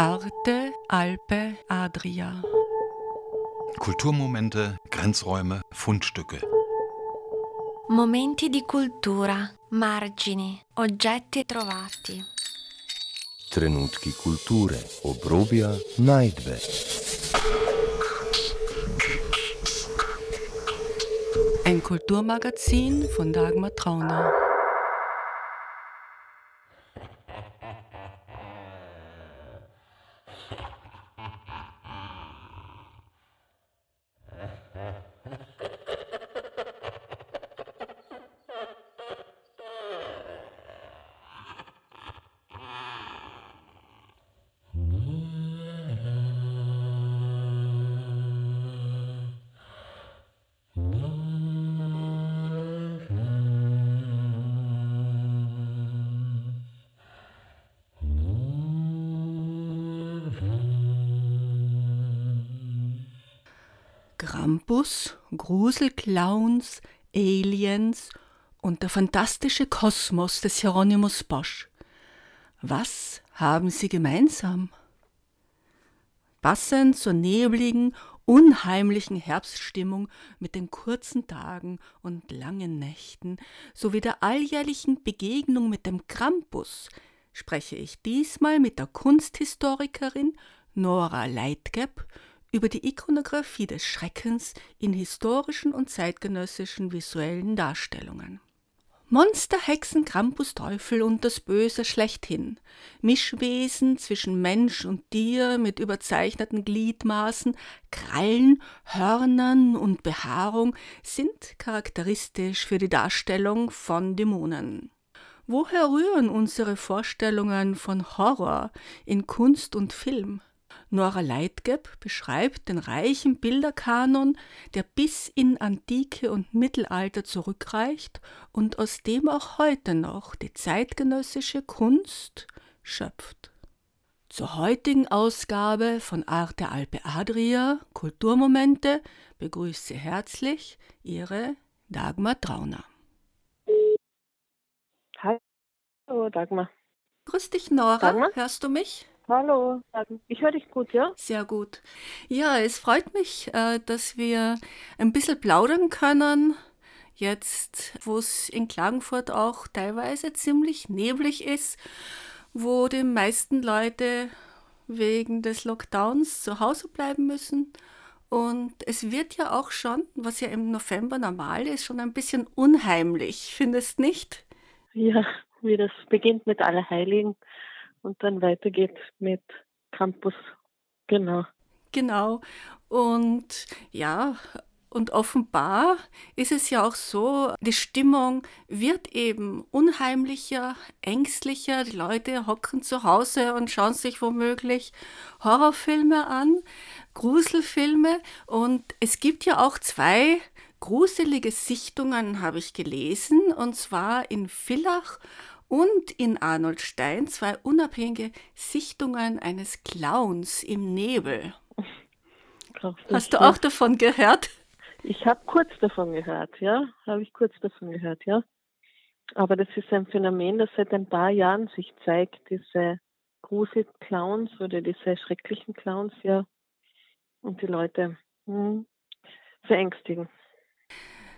Arte, Alpe, Adria. Kulturmomente, Grenzräume, Fundstücke. Momenti di cultura, margini, oggetti trovati. Trenutki kulture, obrobja, najdbe. Ein Kulturmagazin von Dagmar Trauner. Krampus, Gruselclowns, Aliens und der fantastische Kosmos des Hieronymus Bosch. Was haben sie gemeinsam? Passend zur nebligen, unheimlichen Herbststimmung mit den kurzen Tagen und langen Nächten sowie der alljährlichen Begegnung mit dem Krampus spreche ich diesmal mit der Kunsthistorikerin Nora Leitgeb über die Ikonographie des Schreckens in historischen und zeitgenössischen visuellen Darstellungen. Monster, Hexen, Krampus, Teufel und das Böse schlechthin. Mischwesen zwischen Mensch und Tier mit überzeichneten Gliedmaßen, Krallen, Hörnern und Behaarung sind charakteristisch für die Darstellung von Dämonen. Woher rühren unsere Vorstellungen von Horror in Kunst und Film? Nora Leitgeb beschreibt den reichen Bilderkanon, der bis in Antike und Mittelalter zurückreicht und aus dem auch heute noch die zeitgenössische Kunst schöpft. Zur heutigen Ausgabe von Arte Alpe Adria Kulturmomente begrüßt Sie herzlich Ihre Dagmar Trauner. Hallo Dagmar. Grüß dich Nora, Dagmar? hörst du mich? Hallo. Ich höre dich gut, ja? Sehr gut. Ja, es freut mich, äh, dass wir ein bisschen plaudern können. Jetzt, wo es in Klagenfurt auch teilweise ziemlich neblig ist, wo die meisten Leute wegen des Lockdowns zu Hause bleiben müssen. Und es wird ja auch schon, was ja im November normal ist, schon ein bisschen unheimlich, findest nicht? Ja, wie das beginnt mit Allerheiligen und dann weitergeht mit Campus. Genau. Genau. Und ja, und offenbar ist es ja auch so, die Stimmung wird eben unheimlicher, ängstlicher. Die Leute hocken zu Hause und schauen sich womöglich Horrorfilme an, Gruselfilme. Und es gibt ja auch zwei gruselige Sichtungen, habe ich gelesen, und zwar in Villach und in Arnoldstein zwei unabhängige Sichtungen eines Clowns im Nebel. Hast du auch davon gehört? Ich habe kurz davon gehört, ja. Habe ich kurz davon gehört, ja. Aber das ist ein Phänomen, das seit ein paar Jahren sich zeigt, diese Grusel-Clowns oder diese schrecklichen Clowns, ja. Und die Leute hm, verängstigen.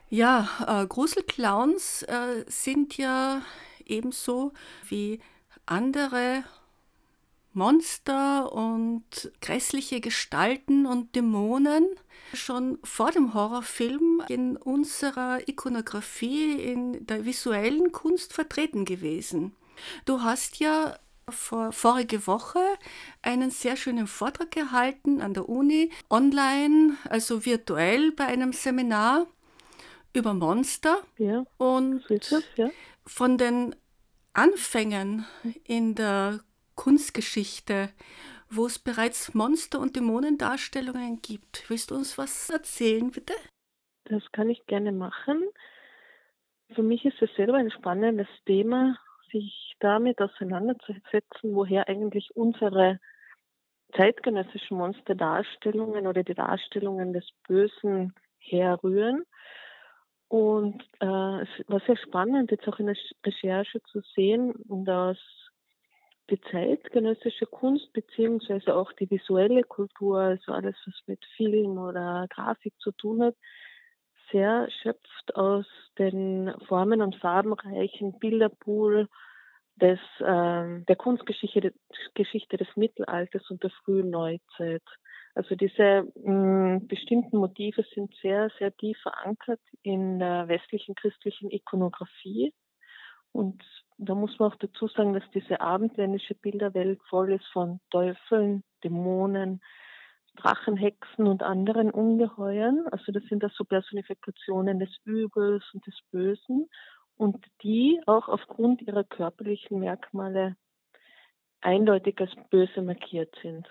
Ja, äh, Gruselclowns äh, sind ja ebenso wie andere Monster und grässliche Gestalten und Dämonen schon vor dem Horrorfilm in unserer Ikonografie, in der visuellen Kunst vertreten gewesen. Du hast ja vor, vorige Woche einen sehr schönen Vortrag gehalten an der Uni, online, also virtuell bei einem Seminar über Monster. Ja, und ja. von den Anfängen in der Kunstgeschichte, wo es bereits Monster- und Dämonendarstellungen gibt. Willst du uns was erzählen, bitte? Das kann ich gerne machen. Für mich ist es selber ein spannendes Thema, sich damit auseinanderzusetzen, woher eigentlich unsere zeitgenössischen Monsterdarstellungen oder die Darstellungen des Bösen herrühren. Und äh, es war sehr spannend, jetzt auch in der Recherche zu sehen, dass die zeitgenössische Kunst beziehungsweise auch die visuelle Kultur, also alles, was mit Film oder Grafik zu tun hat, sehr schöpft aus den Formen- und farbenreichen Bilderpool des, äh, der Kunstgeschichte Geschichte des Mittelalters und der frühen Neuzeit. Also diese mh, mm, bestimmten Motive sind sehr, sehr tief verankert in der westlichen christlichen Ikonografie. Und da muss man auch dazu sagen, dass diese abendländische Bilderwelt voll ist von Teufeln, Dämonen, Drachenhexen und anderen Ungeheuern. Also das sind das so Personifikationen des Übels und des Bösen und die auch aufgrund ihrer körperlichen Merkmale eindeutig als böse markiert sind.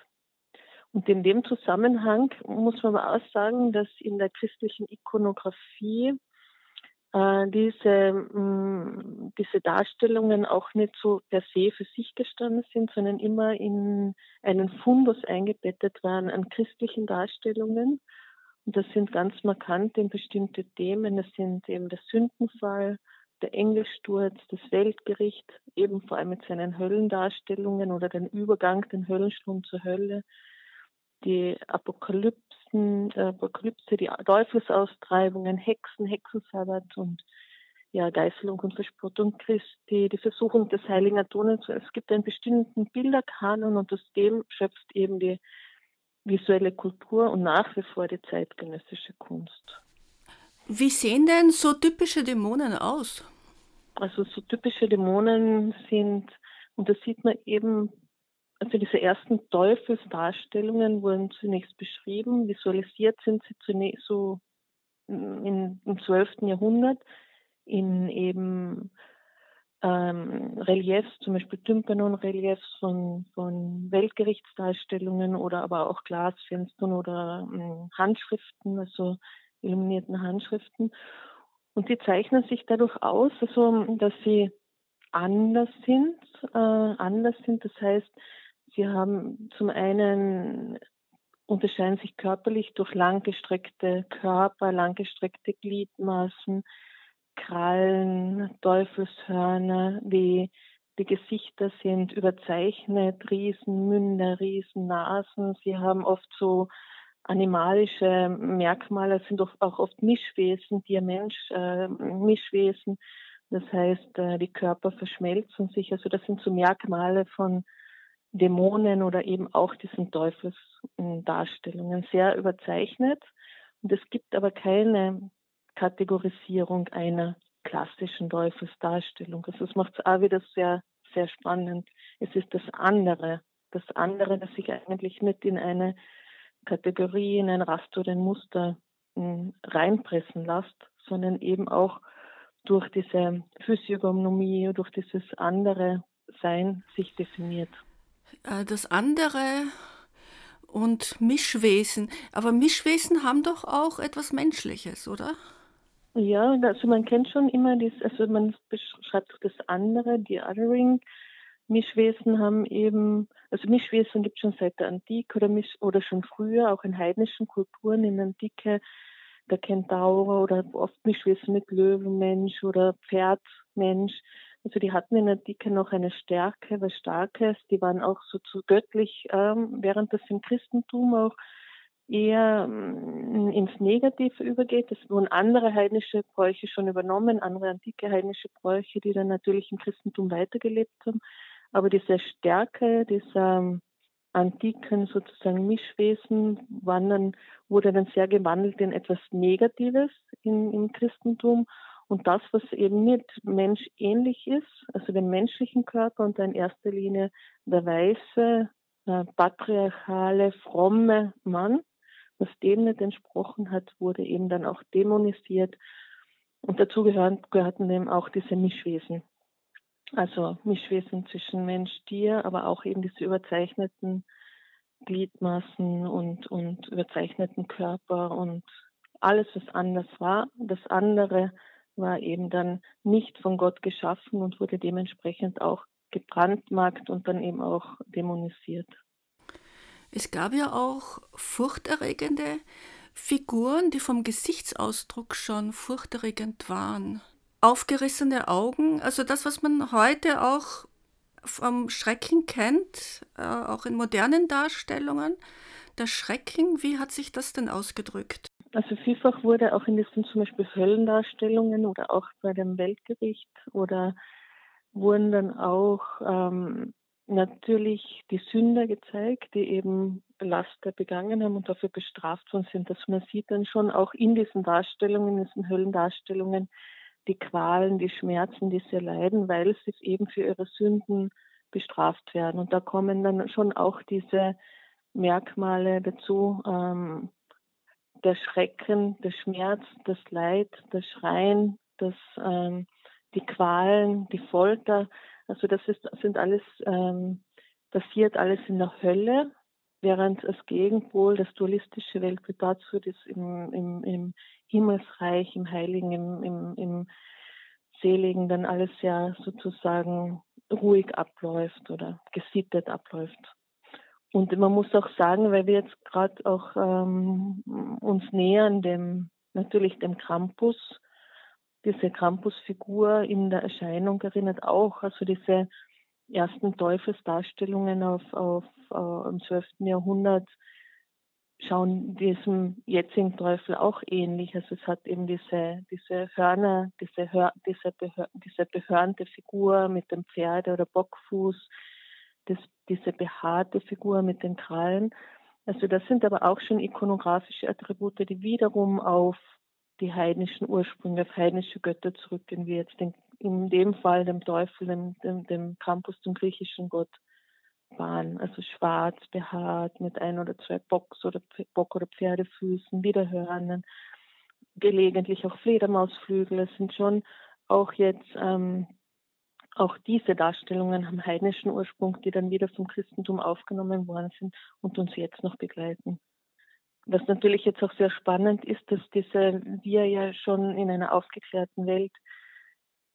Und in dem Zusammenhang muss man auch sagen, dass in der christlichen Ikonografie äh, diese, mh, mm, diese Darstellungen auch nicht so per se für sich gestanden sind, sondern immer in einen Fundus eingebettet waren an christlichen Darstellungen. Und das sind ganz markant in bestimmte Themen. Das sind eben der Sündenfall, der Engelsturz, das Weltgericht, eben vor allem mit seinen Höllendarstellungen oder den Übergang, den Höllenstrom zur Hölle, die Apokalypsen, äh, Apokalypse, die Teufelsaustreibungen, Hexen, Hexensabbat und ja, Geißelung und Verspottung Christi, die Versuchung des heiligen Adonis. Es gibt einen bestimmten Bilderkanon und aus dem schöpft eben die visuelle Kultur und nach wie vor die zeitgenössische Kunst. Wie sehen denn so typische Dämonen aus? Also so typische Dämonen sind, und das sieht man eben also diese ersten Teufelsdarstellungen wurden zunächst beschrieben, visualisiert sind sie zunächst so in, im 12. Jahrhundert in eben ähm, Reliefs, zum Beispiel Tympanon-Reliefs von, von Weltgerichtsdarstellungen oder aber auch Glasfenstern oder ähm, Handschriften, also illuminierten Handschriften. Und die zeichnen sich dadurch aus, also, dass sie anders sind, äh, anders sind. Das heißt, Sie haben zum einen unterscheiden sich körperlich durch langgestreckte Körper, langgestreckte Gliedmaßen, Krallen, Teufelshörner, die, die Gesichter sind überzeichnet, Riesenmünder, Riesennasen. Sie haben oft so animalische Merkmale, sind auch, oft Mischwesen, Tier-Mensch, äh. Das heißt, äh, die Körper verschmelzen sich. Also das sind so Merkmale von Dämonen oder eben auch diesen Teufelsdarstellungen sehr überzeichnet. Und es gibt aber keine Kategorisierung einer klassischen Teufelsdarstellung. Also das macht es auch wieder sehr, sehr spannend. Es ist das andere, das andere, das sich eigentlich nicht in eine Kategorie, in ein Raster oder ein Muster hm, reinpressen lässt, sondern eben auch durch diese Physiognomie, durch dieses andere Sein sich definiert. Äh, das andere und Mischwesen. Aber Mischwesen haben doch auch etwas Menschliches, oder? Ja, also man kennt schon immer das, also man beschreibt das andere, die Othering. Mischwesen haben eben, also Mischwesen gibt es schon seit der Antike oder, Misch, oder schon früher, auch in heidnischen Kulturen in der Antike, der Kentaur oder oft Mischwesen mit Löwenmensch oder Pferdmensch. Also die hatten in der Antike noch eine Stärke, was Starkes. Die waren auch so zu göttlich, ähm, während das im Christentum auch eher ähm, ins Negative übergeht. Es wurden andere heidnische Bräuche schon übernommen, andere antike heidnische Bräuche, die dann natürlich im Christentum weitergelebt haben. Aber diese Stärke dieser ähm, antiken sozusagen Mischwesen waren dann, wurde dann sehr gewandelt in etwas Negatives in, im Christentum und das, was eben nicht menschähnlich ist, also den menschlichen Körper und in erster Linie der weiße, äh, patriarchale, fromme Mann, was dem nicht entsprochen hat, wurde eben dann auch dämonisiert. Und dazu gehören, gehörten eben auch diese Mischwesen. Also Mischwesen zwischen Mensch, Tier, aber auch eben diese überzeichneten Gliedmaßen und, und überzeichneten Körper und alles, was anders war. Das andere war eben dann nicht von Gott geschaffen und wurde dementsprechend auch gebrandmarkt und dann eben auch dämonisiert. Es gab ja auch furchterregende Figuren, die vom Gesichtsausdruck schon furchterregend waren. Aufgerissene Augen, also das, was man heute auch vom Schrecken kennt, äh, auch in modernen Darstellungen. Der Schrecken, wie hat sich das denn ausgedrückt? Also vielfach wurde auch in diesen zum Beispiel Höllendarstellungen oder auch bei dem Weltgericht oder wurden dann auch ähm, natürlich die Sünder gezeigt, die eben Laster begangen haben und dafür bestraft worden sind. Dass man sieht dann schon auch in diesen Darstellungen, in diesen Höllendarstellungen, die Qualen, die Schmerzen, die sie leiden, weil sie eben für ihre Sünden bestraft werden. Und da kommen dann schon auch diese Merkmale dazu, ähm, der Schrecken, der Schmerz, das Leid, das Schreien, das, ähm, die Qualen, die Folter. Also das ist, sind alles, ähm, passiert alles in der Hölle, während das Gegenpol, das dualistische Weltbild dazu ist im, im, im Himmelsreich, im Heiligen, im, im, im Seligen dann alles ja sozusagen ruhig abläuft oder gesittet abläuft. Und man muss auch sagen, weil wir jetzt gerade auch ähm, uns nähern dem natürlich dem Krampus, diese Krampusfigur in der Erscheinung erinnert auch, also diese ersten Teufelsdarstellungen auf, auf, auf äh, im 12. Jahrhundert schauen diesem jetzigen Teufel auch ähnlich. Also es hat eben diese, diese Hörner, diese, Hör, diese, Behör, diese behörnte Figur mit dem Pferde- oder Bockfuß, das, diese behaarte Figur mit den Krallen. Also das sind aber auch schon ikonografische Attribute, die wiederum auf die heidnischen Ursprünge, auf heidnische Götter zurückgehen, wie jetzt den, in dem Fall dem Teufel, dem, dem, dem Campus, dem griechischen Gott waren. Also schwarz behaart mit ein oder zwei Bocks oder Bock- oder Pferdefüßen, Widerhörnen, gelegentlich auch Fledermausflügel. Es sind schon auch jetzt ähm, auch diese Darstellungen haben heidnischen Ursprung, die dann wieder vom Christentum aufgenommen worden sind und uns jetzt noch begleiten. Was natürlich jetzt auch sehr spannend ist, dass diese wir ja schon in einer aufgeklärten Welt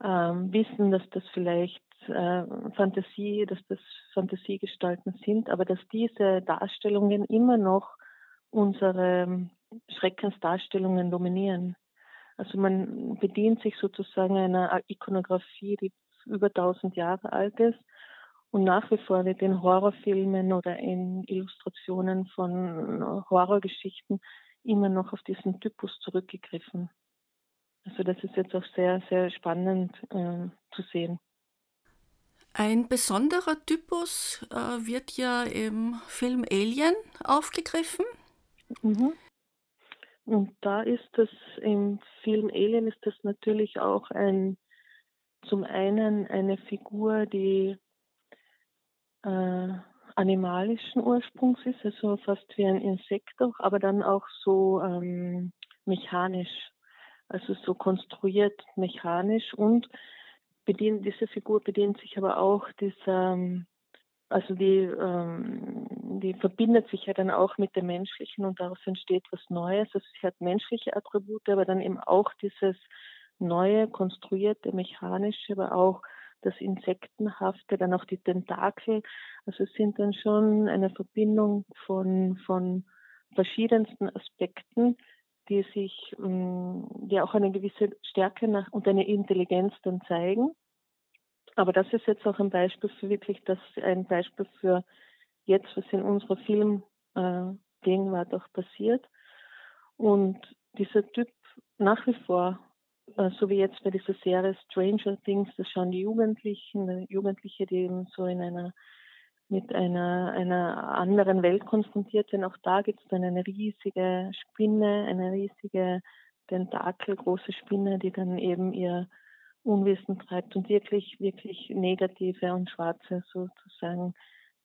ähm, wissen, dass das vielleicht äh, Fantasie, dass das Fantasiegestalten sind, aber dass diese Darstellungen immer noch unsere ähm, Schreckensdarstellungen dominieren. Also man bedient sich sozusagen einer Ikonografie, die über 1000 Jahre alt ist und nach wie vor wird in Horrorfilmen oder in Illustrationen von Horrorgeschichten immer noch auf diesen Typus zurückgegriffen. Also das ist jetzt auch sehr, sehr spannend äh, zu sehen. Ein besonderer Typus äh, wird ja im Film Alien aufgegriffen. Mhm. Und da ist das im Film Alien ist das natürlich auch ein zum einen eine Figur, die äh, animalischen Ursprungs ist, also fast wie ein Insekt auch, aber dann auch so ähm, mechanisch, also so konstruiert mechanisch und bedient, diese Figur bedient sich aber auch dieser, also die, ähm, die verbindet sich ja dann auch mit dem Menschlichen und daraus entsteht was Neues. Also sie hat menschliche Attribute, aber dann eben auch dieses neue, konstruierte, mechanische, aber auch das Insektenhafte, dann auch die Tentakel. Also es sind dann schon eine Verbindung von, von verschiedensten Aspekten, die sich, ähm, die auch eine gewisse Stärke nach, und eine Intelligenz dann zeigen. Aber das ist jetzt auch ein Beispiel für wirklich, das ein Beispiel für jetzt, was in unserer Filmgegenwart äh, auch passiert. Und dieser Typ nach wie vor, so wie jetzt bei dieser Serie Stranger Things, das schauen die Jugendlichen, Jugendliche, die eben so in einer mit einer, einer anderen Welt konfrontiert sind. Auch da gibt es dann eine riesige Spinne, eine riesige Tentakel, große Spinne, die dann eben ihr Unwissen treibt und wirklich, wirklich negative und schwarze sozusagen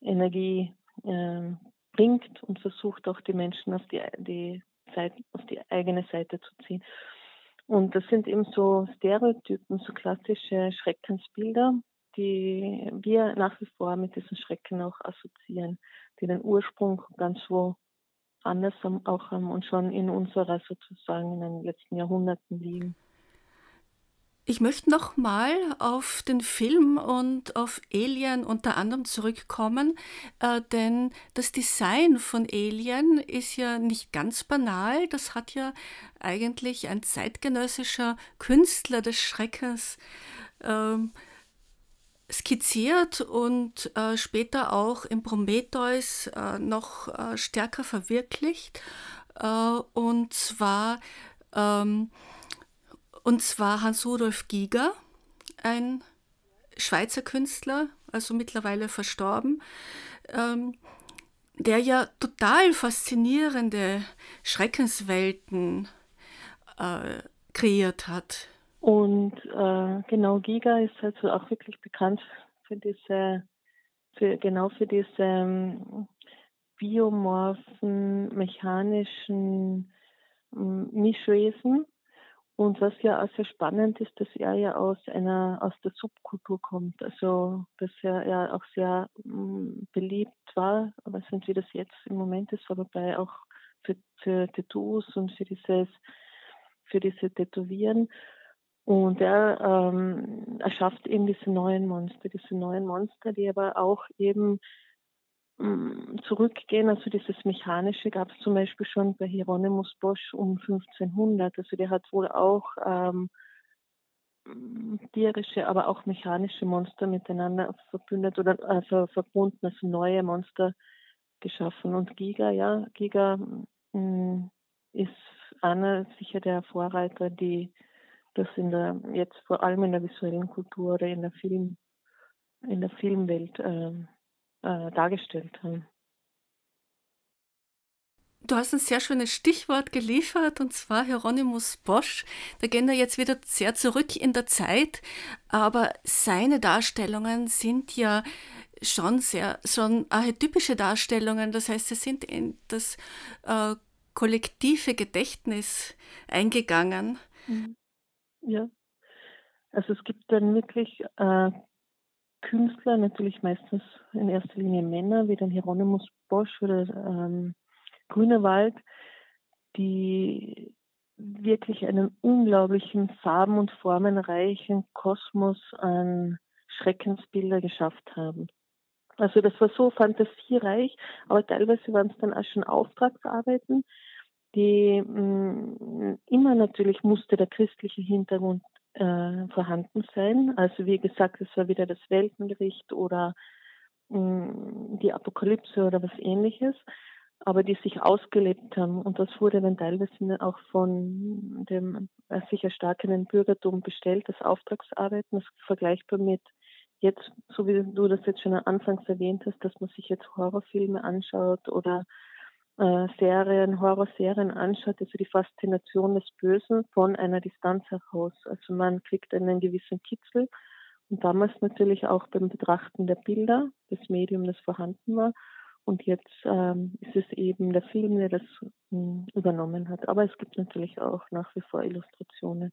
Energie äh, bringt und versucht auch die Menschen auf die, die Seite, auf die eigene Seite zu ziehen. Und das sind eben so Stereotypen, so klassische Schreckensbilder, die wir nach wie vor mit diesen Schrecken auch assoziieren, die den Ursprung ganz wo anders auch haben und schon in unserer sozusagen in den letzten Jahrhunderten liegen. Ich möchte noch mal auf den Film und auf Alien unter anderem zurückkommen, äh, denn das Design von Alien ist ja nicht ganz banal. Das hat ja eigentlich ein zeitgenössischer Künstler des Schreckens ähm, skizziert und äh, später auch im Prometheus äh, noch äh, stärker verwirklicht. Äh, und zwar ähm, und zwar Hans-Rudolf Giger, ein Schweizer Künstler, also mittlerweile verstorben, ähm, der ja total faszinierende Schreckenswelten äh, kreiert hat. Und äh, genau, Giga ist also auch wirklich bekannt für diese, für genau für diese ähm, biomorphen, mechanischen ähm, Mischwesen. Und was ja auch sehr spannend ist, dass er ja aus einer aus der Subkultur kommt, also dass er ja auch sehr ähm, beliebt war, aber nicht wie das jetzt im Moment ist, aber bei auch für, für Tattoos und für dieses für diese Tätowieren. Und er ähm, erschafft eben diese neuen Monster, diese neuen Monster, die aber auch eben zurückgehen. Also dieses Mechanische gab es zum Beispiel schon bei Hieronymus Bosch um 1500. Also der hat wohl auch ähm, tierische, aber auch mechanische Monster miteinander verbündet oder also verbunden, also neue Monster geschaffen. Und Giga, ja, Giga mh, mm, ist einer sicher der Vorreiter, die das in der, jetzt vor allem in der visuellen Kultur oder in der Film, in der Filmwelt äh, äh, dargestellt haben. Du hast ein sehr schönes Stichwort geliefert, und zwar Hieronymus Bosch. Da gehen wir jetzt wieder sehr zurück in der Zeit, aber seine Darstellungen sind ja schon sehr, schon archetypische Darstellungen. Das heißt, sie sind in das äh, kollektive Gedächtnis eingegangen. Mhm. Ja. Also es gibt dann wirklich äh, Künstler, natürlich meistens in erster Linie Männer, wie den Hieronymus Bosch oder ähm, Grünewald, die wirklich einen unglaublichen farben- und formenreichen Kosmos an Schreckensbilder geschafft haben. Also das war so fantasiereich, aber teilweise waren es dann auch schon Auftragsarbeiten, die mh, mm, immer natürlich musste der christliche Hintergrund äh, vorhanden sein. Also wie gesagt, es war wieder das Weltengericht oder mh, mm, die Apokalypse oder was ähnliches, aber die sich ausgelebt haben. Und das wurde dann teilweise auch von dem sicher starken Bürgertum bestellt, das Auftragsarbeiten, das ist vergleichbar mit jetzt, so wie du das jetzt schon anfangs erwähnt hast, dass man sich jetzt Horrorfilme anschaut oder äh, Serien, Horrorserien anschaut, also die Faszination des Bösen von einer Distanz heraus. Also man kriegt einen gewissen Kitzel und damals natürlich auch beim Betrachten der Bilder, das Medium, das vorhanden war. Und jetzt ähm, ist es eben der Film, der das mh, übernommen hat. Aber es gibt natürlich auch nach wie vor Illustrationen.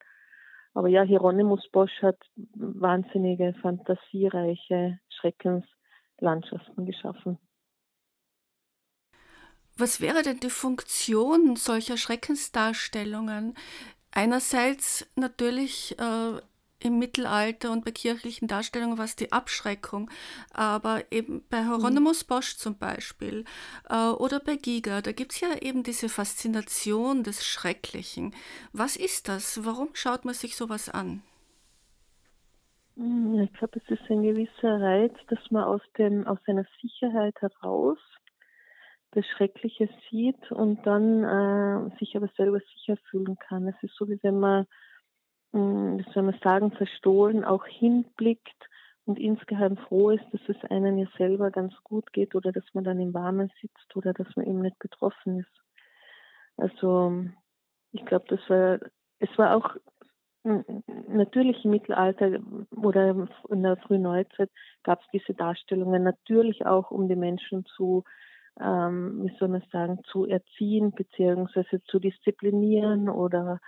Aber ja, Hieronymus Bosch hat wahnsinnige, fantasiereiche Schreckenslandschaften geschaffen. Was wäre denn die Funktion solcher Schreckensdarstellungen? Einerseits natürlich äh, im Mittelalter und bei kirchlichen Darstellungen war es die Abschreckung, aber eben bei mhm. Hieronymus Bosch zum Beispiel äh, oder bei Giga, da gibt es ja eben diese Faszination des Schrecklichen. Was ist das? Warum schaut man sich sowas an? Ich glaube, es ist ein gewisser Reiz, dass man aus, dem, aus seiner Sicherheit heraus das Schreckliche sieht und dann äh, sich aber selber sicher fühlen kann. Es ist so, wie wenn man, mh, hm, wie soll man sagen, verstohlen auch hinblickt und insgeheim froh ist, dass es einem ja selber ganz gut geht oder dass man dann im Warmen sitzt oder dass man eben nicht betroffen ist. Also ich glaube, das war, es war auch hm, natürlich im Mittelalter oder in der frühen Neuzeit gab es diese Darstellungen natürlich auch, um die Menschen zu ähm, wie soll man sagen, zu erziehen bzw. zu disziplinieren oder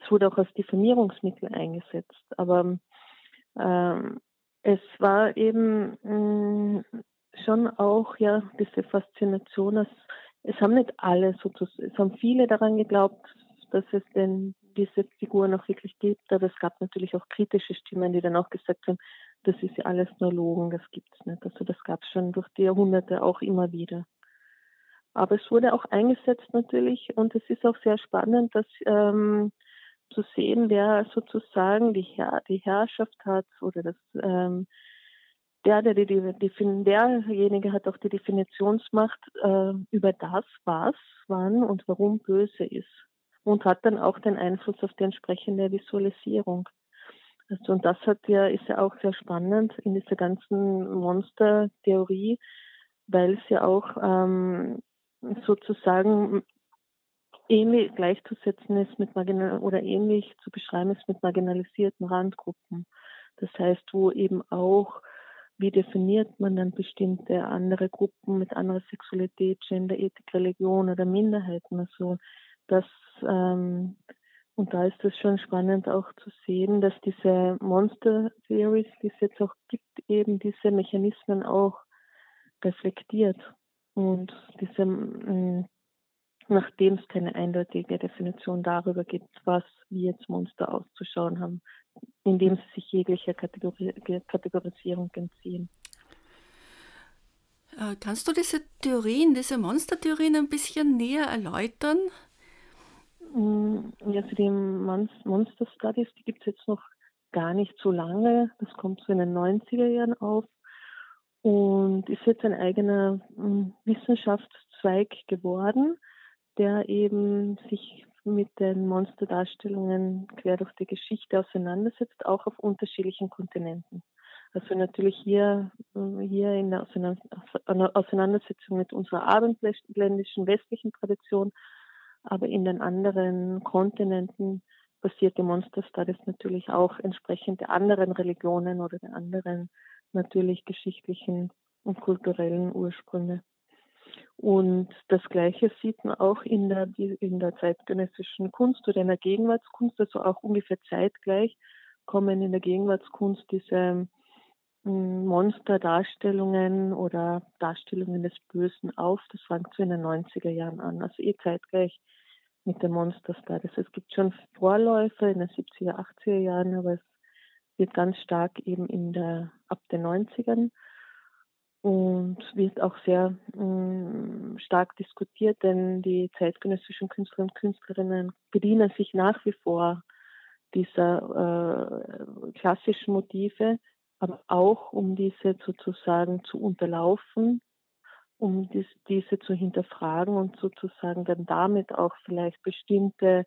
es wurde auch als Diffamierungsmittel eingesetzt. Aber ähm, es war eben mh, mm, schon auch ja diese Faszination, dass es haben nicht alle sozusagen, es haben viele daran geglaubt, dass es denn diese Figur noch wirklich gibt, aber es gab natürlich auch kritische Stimmen, die dann auch gesagt haben, das ist ja alles nur Logen, das gibt es nicht. Also das gab es schon durch die Jahrhunderte auch immer wieder. Aber es wurde auch eingesetzt natürlich und es ist auch sehr spannend, dass ähm, zu sehen, wer sozusagen die, Herr, die Herrschaft hat oder das, ähm, der, der die, die, derjenige hat auch die Definitionsmacht äh, über das, was, wann und warum böse ist und hat dann auch den Einfluss auf die entsprechende Visualisierung. Also, und das hat ja, ist ja auch sehr spannend in dieser ganzen Monster-Theorie, weil es ja auch ähm, sozusagen ähnlich gleichzusetzen ist mit marginal oder ähnlich zu beschreiben ist mit marginalisierten Randgruppen. Das heißt, wo eben auch, wie definiert man dann bestimmte andere Gruppen mit anderer Sexualität, Gender, Ethik, Religion oder Minderheiten? Also das ähm, und da ist es schon spannend auch zu sehen, dass diese Monster Theories, die es jetzt auch gibt, eben diese Mechanismen auch reflektiert. Und diese, mm, nachdem es keine eindeutige Definition darüber gibt, was wie jetzt Monster auszuschauen haben, indem sie sich jeglicher Kategori Kategorisierung entziehen. Äh, kannst du diese Theorien, diese Monstertheorien ein bisschen näher erläutern? Mm, ja, für die Monster Studies, die gibt es jetzt noch gar nicht so lange. Das kommt so in den 90er Jahren auf und ist jetzt ein eigener mm, Wissenschaftszweig geworden, der eben sich mit den Monsterdarstellungen quer durch die Geschichte auseinandersetzt, auch auf unterschiedlichen Kontinenten. Also natürlich hier, mm, hier in der Auseinandersetzung mit unserer abendländischen westlichen Tradition aber in den anderen Kontinenten basiert die Monster Studies natürlich auch entsprechend der anderen Religionen oder der anderen natürlich geschichtlichen und kulturellen Ursprünge. Und das Gleiche sieht man auch in der, in der zeitgenössischen Kunst oder in der Gegenwartskunst, also auch ungefähr zeitgleich kommen in der Gegenwartskunst diese hm, Monsterdarstellungen oder Darstellungen des Bösen auf. Das fängt so in den 90er Jahren an, also eh zeitgleich mit den Monster Studies. Es gibt schon Vorläufer in den 70er, 80er Jahren, aber es wird ganz stark eben in der, ab den 90ern und wird auch sehr mh, mm, stark diskutiert, denn die zeitgenössischen Künstler und Künstlerinnen bedienen sich nach wie vor dieser äh, klassischen Motive, aber auch um diese sozusagen zu unterlaufen um dies, diese zu hinterfragen und sozusagen dann damit auch vielleicht bestimmte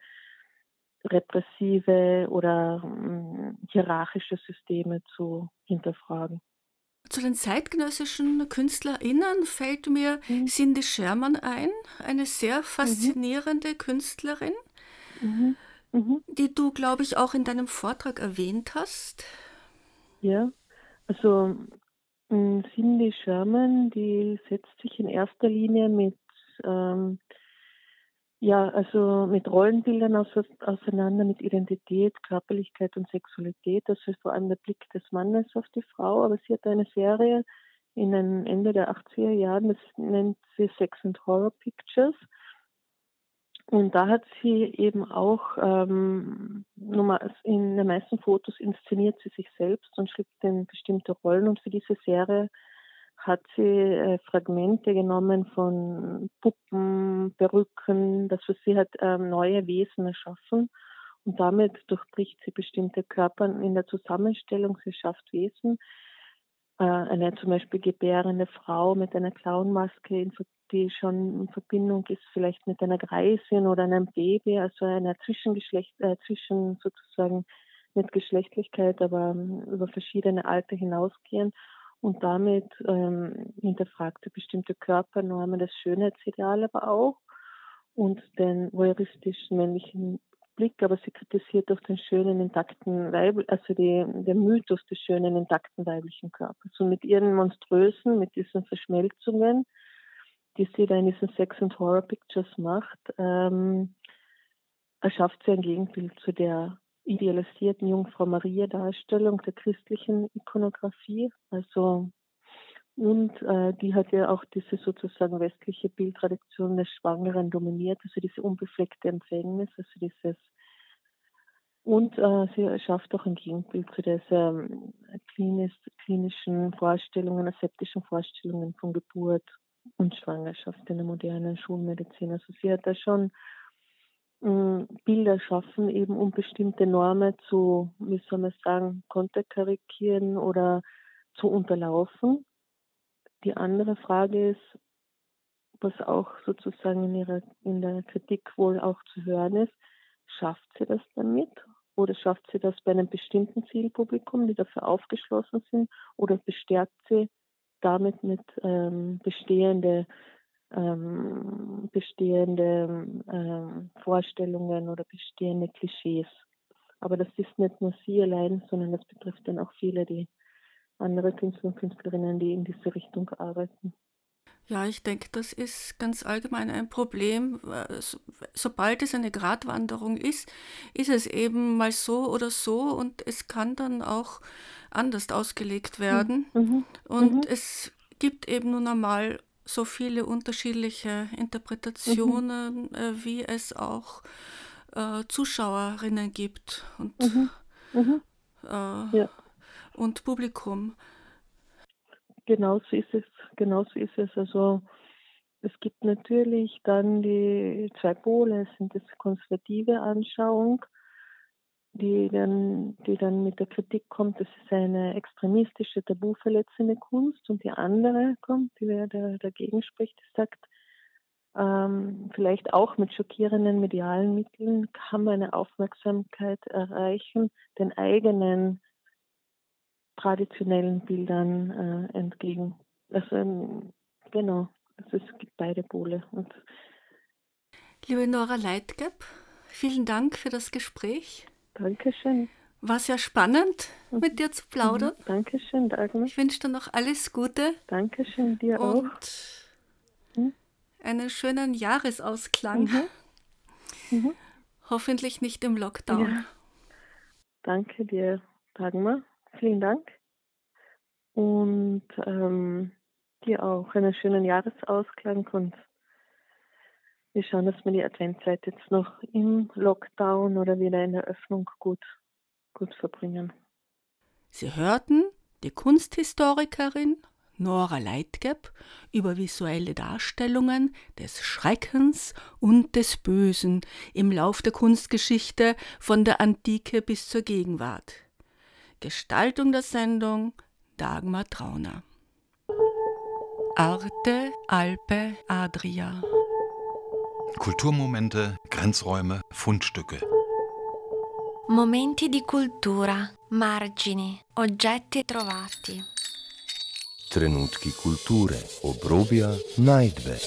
repressive oder ähm, hierarchische Systeme zu hinterfragen. Zu den zeitgenössischen KünstlerInnen fällt mir mhm. Cindy Sherman ein, eine sehr mhm. faszinierende mhm. Künstlerin, mhm. mhm. die du, glaube ich, auch in deinem Vortrag erwähnt hast. Ja, also hm, Cindy Sherman, die setzt sich in erster Linie mit ähm, ja, also mit Rollenbildern auseinander, mit Identität, Körperlichkeit und Sexualität. Das ist vor allem der Blick des Mannes auf die Frau. Aber sie hat eine Serie in den Ende der 80er Jahren, das nennt sie Sex and Horror Pictures. Und da hat sie eben auch ähm, in den meisten Fotos inszeniert sie sich selbst und schlüpft in bestimmte Rollen. Und für diese Serie hat sie äh, Fragmente genommen von Puppen, Perücken, das heißt, sie hat ähm, neue Wesen erschaffen. Und damit durchbricht sie bestimmte Körper in der Zusammenstellung. Sie schafft Wesen, äh, eine zum Beispiel gebärende Frau mit einer Clownmaske die schon in Verbindung ist vielleicht mit einer Greisin oder einem Baby, also einer Zwischengeschlecht, äh, zwischen sozusagen mit Geschlechtlichkeit, aber ähm, über verschiedene Alter hinausgehen und damit ähm, hinterfragt sie bestimmte Körpernormen, das Schönheitsideal aber auch und den voyeuristischen männlichen Blick, aber sie kritisiert auch den schönen, intakten Weib, also die, den Mythos des schönen, intakten weiblichen Körpers. Und mit ihren monströsen, mit diesen Verschmelzungen, die sie da in diesen Sex and Horror Pictures macht, ähm, erschafft sie ein Gegenbild zu der idealisierten Jungfrau Maria Darstellung der christlichen Ikonografie. Also und äh, die hat ja auch diese sozusagen westliche Bildtradition des Schwangeren dominiert, also diese unbefleckte Empfängnis, also dieses und äh, sie schafft auch ein Gegenbild zu diesen ähm, klinisch, klinischen Vorstellungen, aseptischen Vorstellungen von Geburt und Schwangerschaft in der modernen Schulmedizin. Also sie hat da schon Bilder schaffen, eben um bestimmte Normen zu, wie soll man sagen, konterkarikieren oder zu unterlaufen. Die andere Frage ist, was auch sozusagen in, ihrer, in der Kritik wohl auch zu hören ist, schafft sie das damit? Oder schafft sie das bei einem bestimmten Zielpublikum, die dafür aufgeschlossen sind? Oder bestärkt sie damit mit ähm, bestehende, ähm, bestehende ähm, Vorstellungen oder bestehende Klischees? Aber das ist nicht nur sie allein, sondern das betrifft dann auch viele, die andere Künstler und Künstlerinnen, die in diese Richtung arbeiten. Ja, ich denke, das ist ganz allgemein ein Problem. Sobald es eine Gratwanderung ist, ist es eben mal so oder so und es kann dann auch anders ausgelegt werden. Mhm. mhm. Und mhm. es gibt eben nun einmal so viele unterschiedliche Interpretationen, mhm. äh, wie es auch äh, Zuschauerinnen gibt und, mhm. Mhm. Äh, ja. und Publikum. Genau so ist es. Genau so ist es. Also es gibt natürlich dann die zwei Pole, es sind das konservative Anschauung, die dann, die dann mit der Kritik kommt, das ist eine extremistische, tabuverletzende Kunst und die andere kommt, die der dagegen spricht, die sagt, ähm, vielleicht auch mit schockierenden medialen Mitteln kann man eine Aufmerksamkeit erreichen, den eigenen traditionellen Bildern äh, entgegen. Also ähm, genau, also es gibt beide Pole. Und Liebe Nora Leitgeb, vielen Dank für das Gespräch. Dankeschön. War sehr spannend, mhm. mit dir zu plaudern. Mhm. Dankeschön, Dagmar. Ich wünsche dir noch alles Gute. Dankeschön, dir und auch. Mhm. einen schönen Jahresausklang. Mhm. Mhm. Hoffentlich nicht im Lockdown. Ja. Danke dir, Dagmar. Vielen Dank. Und ähm, dir auch einen schönen Jahresausklang und wir schauen, dass wir die Adventszeit jetzt noch im Lockdown oder wieder in der Öffnung gut, gut verbringen. Sie hörten die Kunsthistorikerin Nora Leitgeb über visuelle Darstellungen des Schreckens und des Bösen im Lauf der Kunstgeschichte von der Antike bis zur Gegenwart. Gestaltung der Sendung Dagmar Trauner. Arte Alpe Adria. Kulturmomente, Grenzräume, Fundstücke. Momenti di cultura, margini, oggetti trovati. Trenutki kulture, obrobja, najdbe.